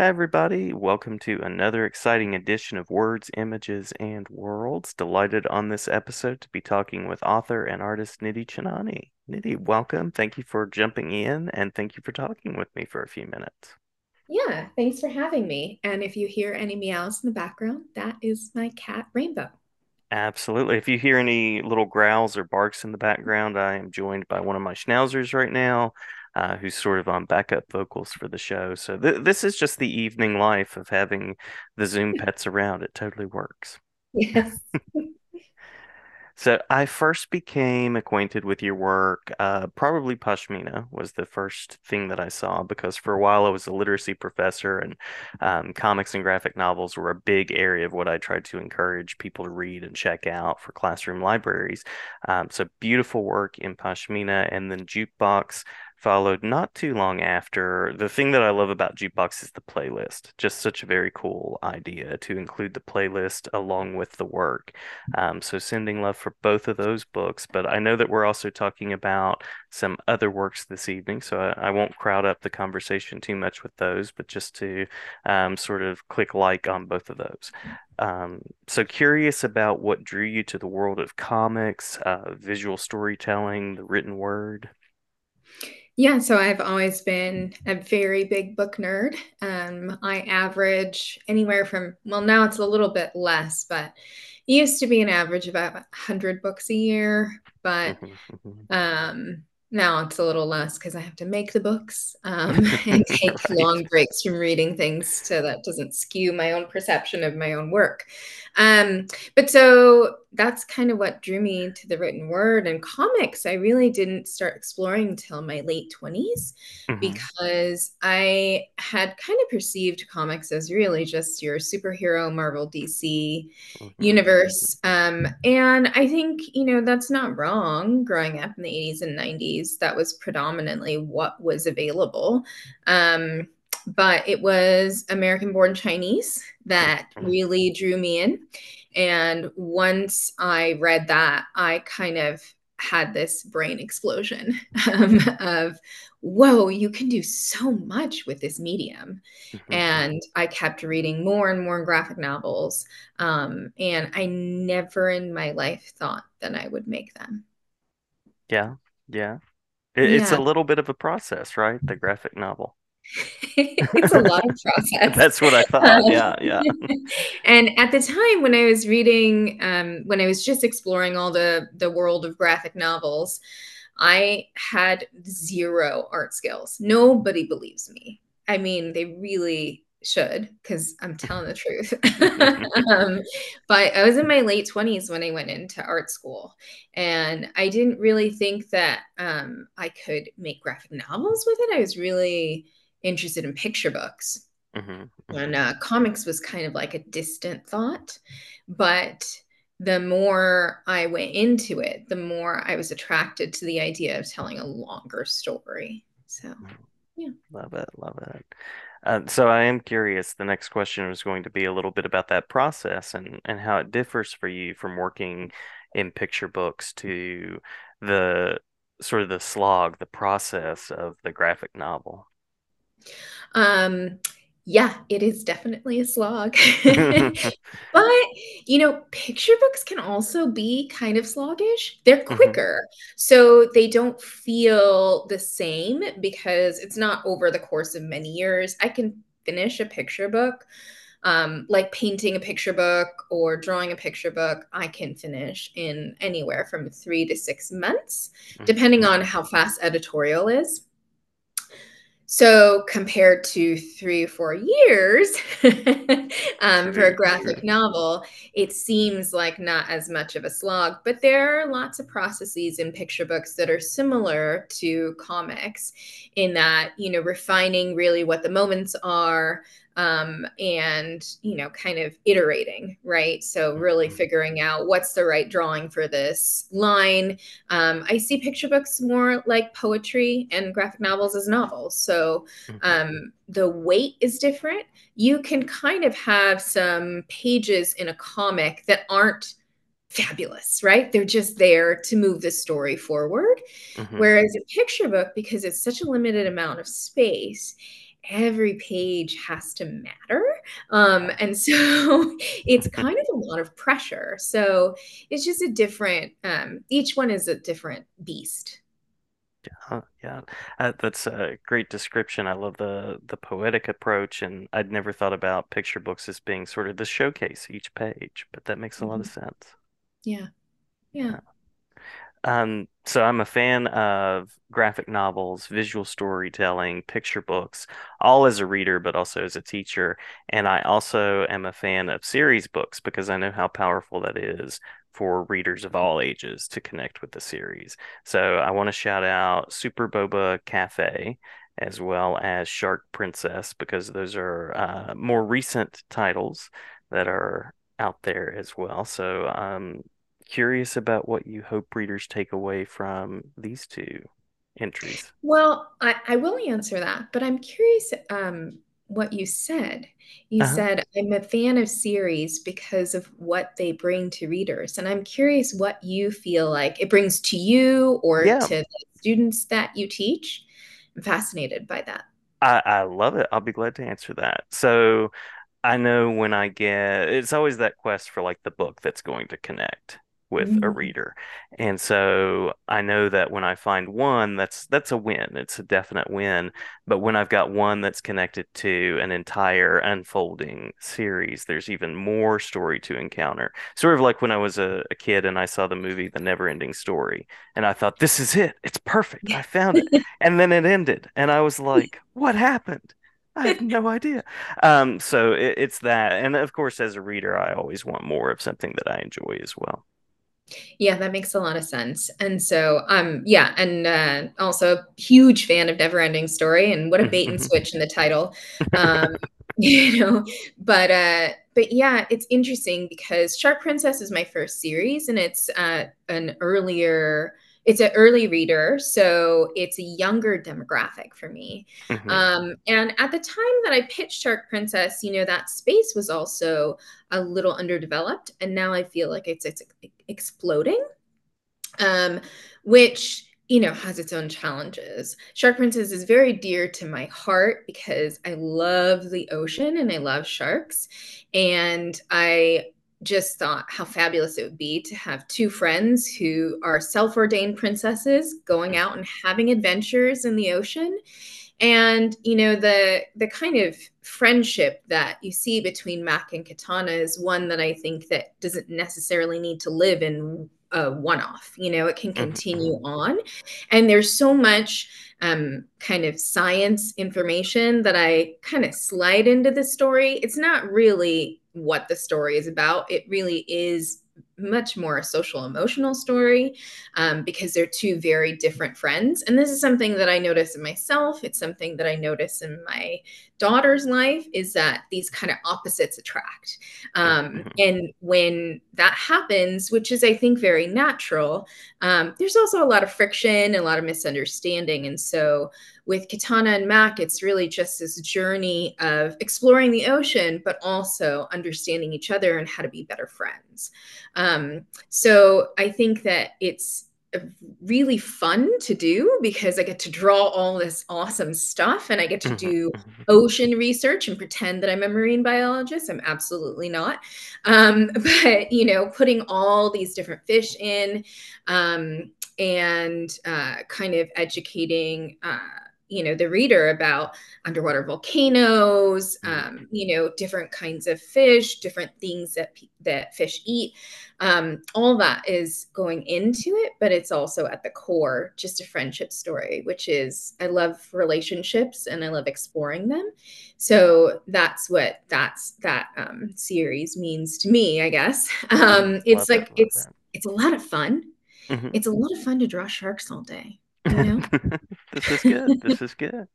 Hi, everybody. Welcome to another exciting edition of Words, Images, and Worlds. Delighted on this episode to be talking with author and artist Nidhi Chanani. Nidhi, welcome. Thank you for jumping in and thank you for talking with me for a few minutes. Yeah, thanks for having me. And if you hear any meows in the background, that is my cat Rainbow. Absolutely. If you hear any little growls or barks in the background, I am joined by one of my schnauzers right now uh, who's sort of on backup vocals for the show. So th- this is just the evening life of having the Zoom pets around. It totally works. Yes. So I first became acquainted with your work. Uh, probably Pashmina was the first thing that I saw because for a while I was a literacy professor, and um, comics and graphic novels were a big area of what I tried to encourage people to read and check out for classroom libraries. Um, so beautiful work in Pashmina, and then Jukebox followed not too long after. The thing that I love about Jukebox is the playlist. Just such a very cool idea to include the playlist along with the work. Um, so sending love for both of those books. But I know that we're also talking about some other works this evening, so I, I won't crowd up the conversation too much with those, but just to um, sort of click like on both of those. Um, so curious about what drew you to the world of comics, uh, visual storytelling, the written word. Yeah, so I've always been a very big book nerd. Um, I average anywhere from, well, now it's a little bit less, but it used to be an average of about 100 books a year. But um, now it's a little less because I have to make the books um, and take right. long breaks from reading things so that doesn't skew my own perception of my own work. Um, but so that's kind of what drew me to the written word and comics. I really didn't start exploring until my late 20s mm-hmm. because I had kind of perceived comics as really just your superhero Marvel DC mm-hmm. universe. Um, and I think, you know, that's not wrong. Growing up in the 80s and 90s, that was predominantly what was available. Um, but it was American born Chinese that mm-hmm. really drew me in. And once I read that, I kind of had this brain explosion um, of, whoa, you can do so much with this medium. Mm-hmm. And I kept reading more and more graphic novels. Um, and I never in my life thought that I would make them. Yeah. Yeah. It, yeah. It's a little bit of a process, right? The graphic novel. it's a lot of process. That's what I thought. Yeah, yeah. and at the time when I was reading, um, when I was just exploring all the the world of graphic novels, I had zero art skills. Nobody believes me. I mean, they really should because I'm telling the truth. um, but I was in my late 20s when I went into art school, and I didn't really think that um, I could make graphic novels with it. I was really interested in picture books. Mm-hmm. mm-hmm. And uh, comics was kind of like a distant thought. But the more I went into it, the more I was attracted to the idea of telling a longer story. So, yeah. Love it. Love it. Uh, so I am curious. The next question was going to be a little bit about that process and, and how it differs for you from working in picture books to the sort of the slog, the process of the graphic novel. Um, yeah, it is definitely a slog. but, you know, picture books can also be kind of sluggish. They're mm-hmm. quicker. Mm-hmm. So they don't feel the same because it's not over the course of many years. I can finish a picture book. Um, like painting a picture book or drawing a picture book, I can finish in anywhere from three to six months, mm-hmm. depending on how fast editorial is. So compared to three or four years um, for a graphic novel, it seems like not as much of a slog. But there are lots of processes in picture books that are similar to comics, in that you know refining really what the moments are, um, and you know kind of iterating right so really mm-hmm. figuring out what's the right drawing for this line um, i see picture books more like poetry and graphic novels as novels so mm-hmm. um, the weight is different you can kind of have some pages in a comic that aren't fabulous, right? They're just there to move the story forward. Mm-hmm. Whereas a picture book, because it's such a limited amount of space, every page has to matter. Um, and so it's kind of a lot of pressure. So it's just a different, um, each one is a different beast. Yeah, yeah. Uh, that's a great description. I love the the poetic approach, and I'd never thought about picture books as being sort of the showcase each page, but that makes a lot of Mhm. sense. Yeah. Yeah. Yeah. Um, so I'm a fan of graphic novels, visual storytelling, picture books, all as a reader, but also as a teacher. And I also am a fan of series books because I know how powerful that is for readers of all ages to connect with the series. So I want to shout out Super Boba Cafe as well as Shark Princess because those are uh, more recent titles that are out there as well. So um, curious about what you hope readers take away from these two entries. Well, I, I will answer that, but I'm curious um, what you said. You Uh-huh. said, I'm a fan of series because of what they bring to readers. And I'm curious what you feel like it brings to you or Yeah, to the students that you teach. I'm fascinated by that. I, I love it. I'll be glad to answer that. So I know when I get, it's always that quest for like the book that's going to connect with a Mhm. reader. And so I know that when I find one, that's that's a win. It's a definite win. But when I've got one that's connected to an entire unfolding series, there's even more story to encounter. Sort of like when I was a, a kid and I saw the movie The Never-Ending Story, and I thought, this is it. It's perfect. I found it. And then it ended, and I was like, what happened? I had no idea. Um, so it, it's that, and of course, as a reader, I always want more of something that I enjoy as well. Yeah, that makes a lot of sense. And so, um, yeah, and uh, also a huge fan of Neverending Story, and what a bait and switch in the title, um, you know. But uh, but yeah, it's interesting because Shark Princess is my first series, and it's uh, an earlier. It's an early reader, so it's a younger demographic for me. Mhm, Um, and at the time that I pitched Shark Princess, you know, that space was also a little underdeveloped, and now I feel like it's it's exploding, um, which you know has its own challenges. Shark Princess is very dear to my heart because I love the ocean and I love sharks, and I just thought how fabulous it would be to have two friends who are self-ordained princesses going out and having adventures in the ocean and you know the the kind of friendship that you see between Mac and Katana is one that I think that doesn't necessarily need to live in a one-off. You know, it can mhm, continue on, and there's so much um, kind of science information that I kind of slide into the story. It's not really what the story is about. It really is much more a social emotional story um, because they're two very different friends. And this is something that I notice in myself. It's something that I notice in my daughter's life is that these kind of opposites attract. Um, mhm, and when that happens, which is, I think, very natural, um, there's also a lot of friction and a lot of misunderstanding. And so with Katana and Mac, it's really just this journey of exploring the ocean, but also understanding each other and how to be better friends. Um, so I think that it's really fun to do because I get to draw all this awesome stuff and I get to mhm, do mhm, ocean research and pretend that I'm a marine biologist. I'm absolutely not. Um, but, you know, putting all these different fish in um, and uh, kind of educating. Uh, you know the reader about underwater volcanoes mhm, um, you know different kinds of fish different things that that fish eat um, all that is going into it, but it's also at the core just a friendship story, which is I love relationships and I love exploring them. So that's what that's that um, series means to me, I guess. mhm. Um, it's Love like it's it. it's a lot of fun. Mhm. It's a lot of fun to draw sharks all day, you know. This is good. This is good.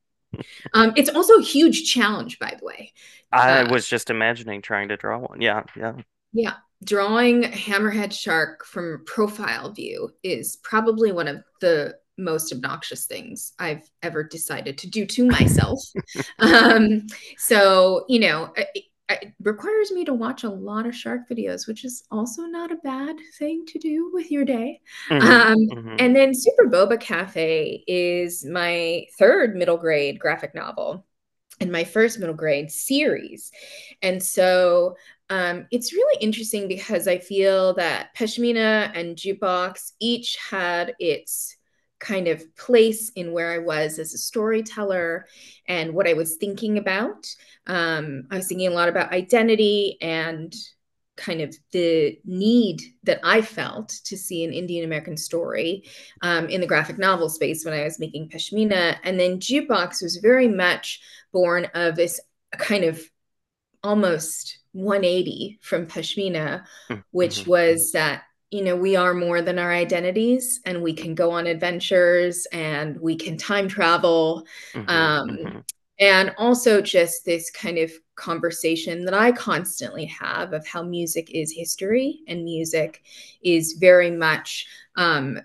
um, it's also a huge challenge, by the way. I Uh, was just imagining trying to draw one. Yeah, yeah. Yeah, drawing hammerhead shark from profile view is probably one of the most obnoxious things I've ever decided to do to myself. Um, so, you know, it, requires me to watch a lot of shark videos, which is also not a bad thing to do with your day. hmm Um, hmm and then Super Boba Cafe is my third middle grade graphic novel. and my first middle grade series. And so um, it's really interesting because I feel that Pashmina and Jukebox each had its kind of place in where I was as a storyteller and what I was thinking about. Um, I was thinking a lot about identity and kind of the need that I felt to see an Indian American story um, in the graphic novel space when I was making Pashmina. And then Jukebox was very much born of this kind of almost 180 from Pashmina, mm-hmm. which was that, you know, we are more than our identities and we can go on adventures and we can time travel. Mm-hmm. Um, mm-hmm and also just this kind of conversation that I constantly have of how music is history and music is very much um,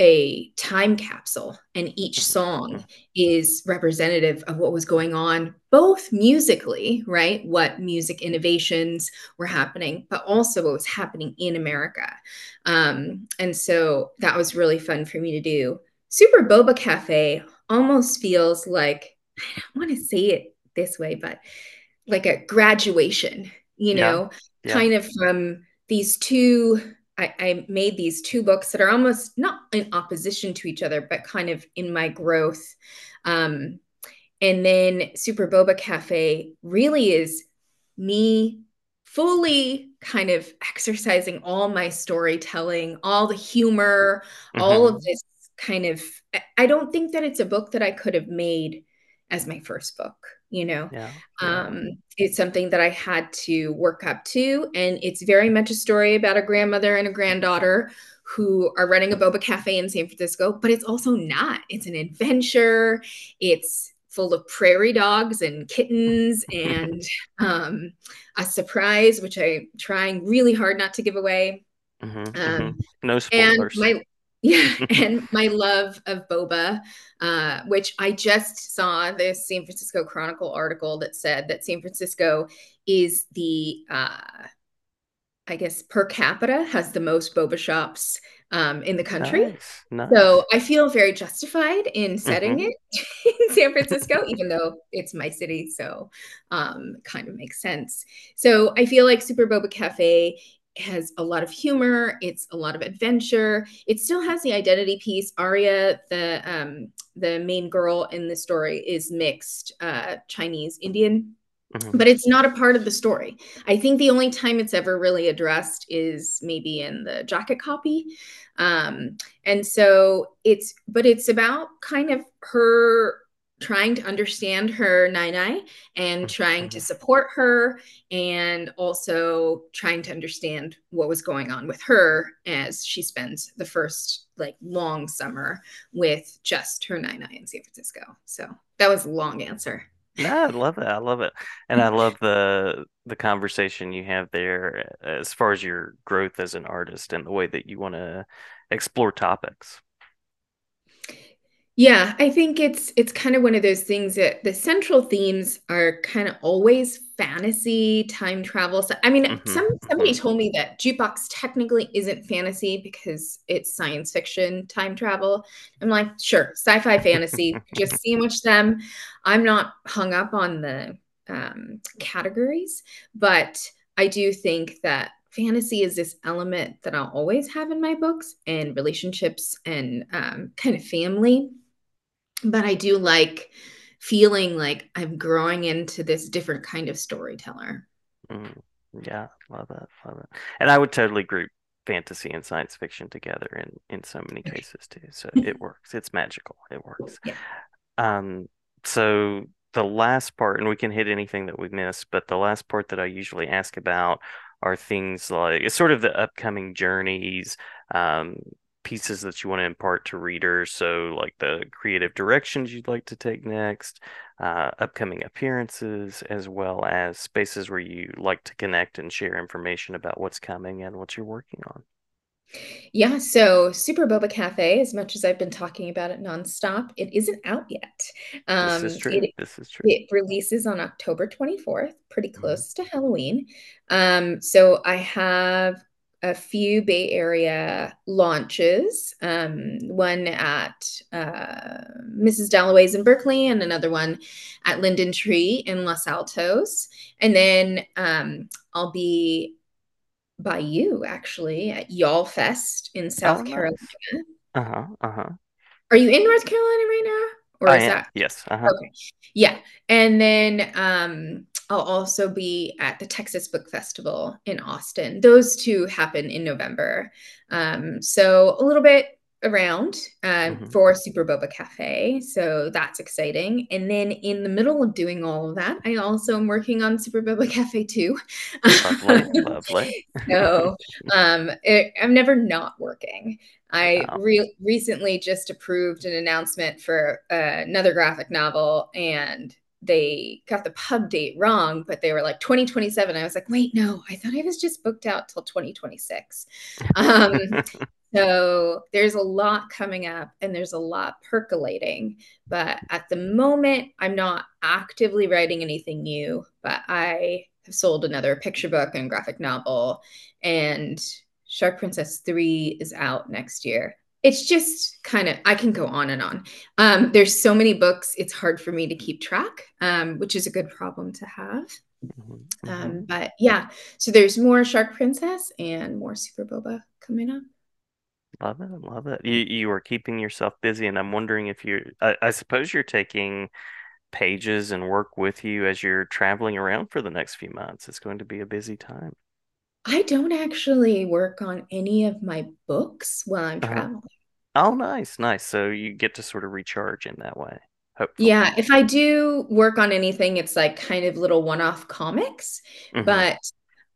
a time capsule, and each song is representative of what was going on, both musically, right? What music innovations were happening, but also what was happening in America. Um, and so that was really fun for me to do. Super Boba Cafe almost feels like I don't want to say it this way, but like a graduation, you know, yeah. Yeah. kind of from these two. I, I made these two books that are almost not in opposition to each other, but kind of in my growth. Um, and then Super Boba Cafe really is me fully kind of exercising all my storytelling, all the humor, mm-hmm. all of this kind of. I don't think that it's a book that I could have made as my first book you know yeah, yeah. um it's something that i had to work up to. And it's very much a story about a grandmother and a granddaughter who are running a boba cafe in san francisco but it's also not. It's an adventure. It's full of prairie dogs and kittens and um, a surprise which i'm trying really hard not to give away. Mm-hmm, um, mm-hmm. no spoilers. and my yeah, and my love of boba, uh, which I just saw the San Francisco Chronicle article that said that San Francisco is the, uh, I guess, per capita has the most boba shops um, in the country. Nice, nice. So I feel very justified in setting mm-hmm. it in San Francisco, even though it's my city. So um, kind of makes sense. So I feel like Super Boba Cafe has a lot of humor. It's a lot of adventure. It still has the identity piece. Arya, the um, the main girl in the story, is mixed uh, Chinese Indian, mm-hmm. but it's not a part of the story. I think the only time it's ever really addressed is maybe in the jacket copy. Um, and so it's, but it's about kind of her trying to understand her Nai Nai and trying to mm-hmm. support her and also trying to understand what was going on with her as she spends the first like long summer with just her Nai Nai in San Francisco. So that was a long answer. No, I love it. I love it. And I love the the conversation you have there as far as your growth as an artist and the way that you want to explore topics. Yeah, I think it's it's kind of one of those things that the central themes are kind of always fantasy, time travel. So, I mean, mm-hmm. some somebody mm-hmm. told me that jukebox technically isn't fantasy because it's science fiction time travel. I'm like, sure, sci-fi fantasy, just see much them. I'm not hung up on the um, categories, but I do think that fantasy is this element that I'll always have in my books and relationships and um, kind of family but I do like feeling like I'm growing into this different kind of storyteller. Mm, yeah, love it, love it. And I would totally group fantasy and science fiction together in in so many cases too. So it works. It's magical. It works. Yeah. Um. So the last part, and we can hit anything that we missed, but the last part that I usually ask about are things like it's sort of the upcoming journeys, um, pieces that you want to impart to readers. So, like the creative directions you'd like to take next, uh, upcoming appearances, as well as spaces where you like to connect and share information about what's coming and what you're working on. Yeah, so Super Boba Cafe, as much as I've been talking about it nonstop, it isn't out yet. Um, this is true. It, this is true. It releases on October 24th, pretty mm-hmm. close mm-hmm. to Halloween. Um, so I have a few Bay Area launches. Um, one at uh, Mrs. Dalloway's in Berkeley, and another one at Linden Tree in Los Altos. And then um, I'll be by you actually at YALLFest in South Oh, Carolina. Uh-huh. Uh-huh. Are you in North Carolina right now? Or I is am. that Yes. Uh-huh. okay? Yeah. And then um I'll also be at the Texas Book Festival in Austin. Those two happen in November. Um, so a little bit around uh, Mhm. for Super Boba Cafe. So that's exciting. And then in the middle of doing all of that, I also am working on Super Boba Cafe too. Lovely. Lovely. so um, it, I'm never not working. I Wow. re- recently just approved an announcement for uh, another graphic novel, and they got the pub date wrong, but they were like 2027. I was like, wait, no, I thought I was just booked out till 2026. Um, so there's a lot coming up and there's a lot percolating. But at the moment, I'm not actively writing anything new, but I have sold another picture book and graphic novel, and Shark Princess 3 is out next year. It's just kind of, I can go on and on. Um, there's so many books, it's hard for me to keep track, um, which is a good problem to have. Mhm. Mhm. Um, but yeah, so there's more Shark Princess and more Super Boba coming up. Love it. Love it. You you are keeping yourself busy, and I'm wondering if you're, I, I suppose you're taking pages and work with you as you're traveling around for the next few months. It's going to be a busy time. I don't actually work on any of my books while I'm Uh-huh. traveling. Oh, nice, nice. So you get to sort of recharge in that way, hopefully. Yeah, if I do work on anything, it's like kind of little one-off comics, Mhm. but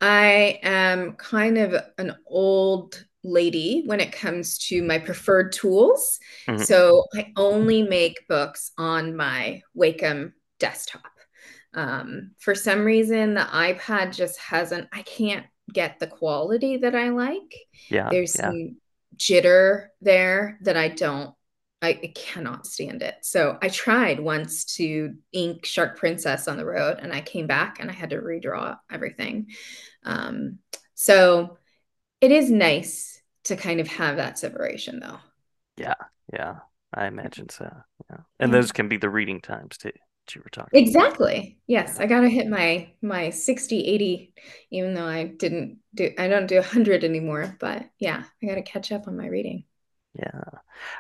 I am kind of an old lady when it comes to my preferred tools. Mhm. So I only make books on my Wacom desktop. Um, for some reason, the iPad just hasn't, I can't get the quality that I like. Yeah, There's yeah. some jitter there that I don't, I, cannot stand it. So I tried once to ink Shark Princess on the road and I came back and I had to redraw everything. Um, so it is nice to kind of have that separation though. Yeah, yeah. I imagine so. Yeah. And Yeah. those can be the reading times too, you were talking about. Exactly. Yes, I gotta hit my my 60, 80, even though I didn't do I don't do 100 anymore, but yeah, I gotta catch up on my reading. Yeah.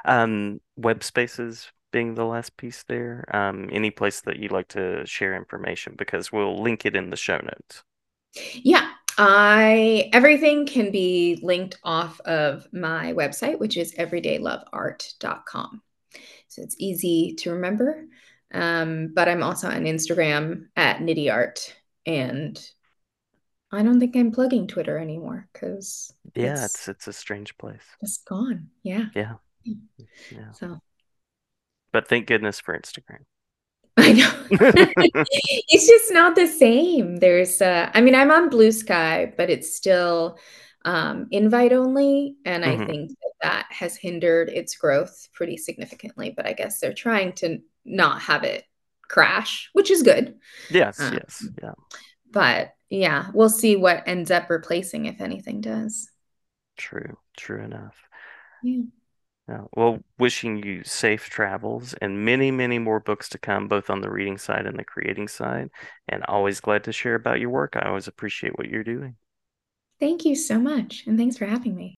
Um, web spaces being the last piece there. Um, any place that you'd like to share information because we'll link it in the show notes. Yeah, I everything can be linked off of my website, which is everydayloveart.com. So it's easy to remember. Um, but I'm also on Instagram at Nidhi Art, and I don't think I'm plugging Twitter anymore because Yeah, it's it's it's a strange place. It's gone. Yeah. Yeah. Yeah. So But thank goodness for Instagram. I know. it's just not the same. There's uh I mean I'm on Bluesky, but it's still um invite only and I Mhm. think that that has hindered its growth pretty significantly, but I guess they're trying to not have it crash, which is good. Yes, Um, yes, yeah. but yeah, we'll see what ends up replacing if anything does. True, true enough. Yeah. Yeah. Well, wishing you safe travels and many, many more books to come, both on the reading side and the creating side. And always glad to share about your work. I always appreciate what you're doing. Thank you so much and thanks for having me.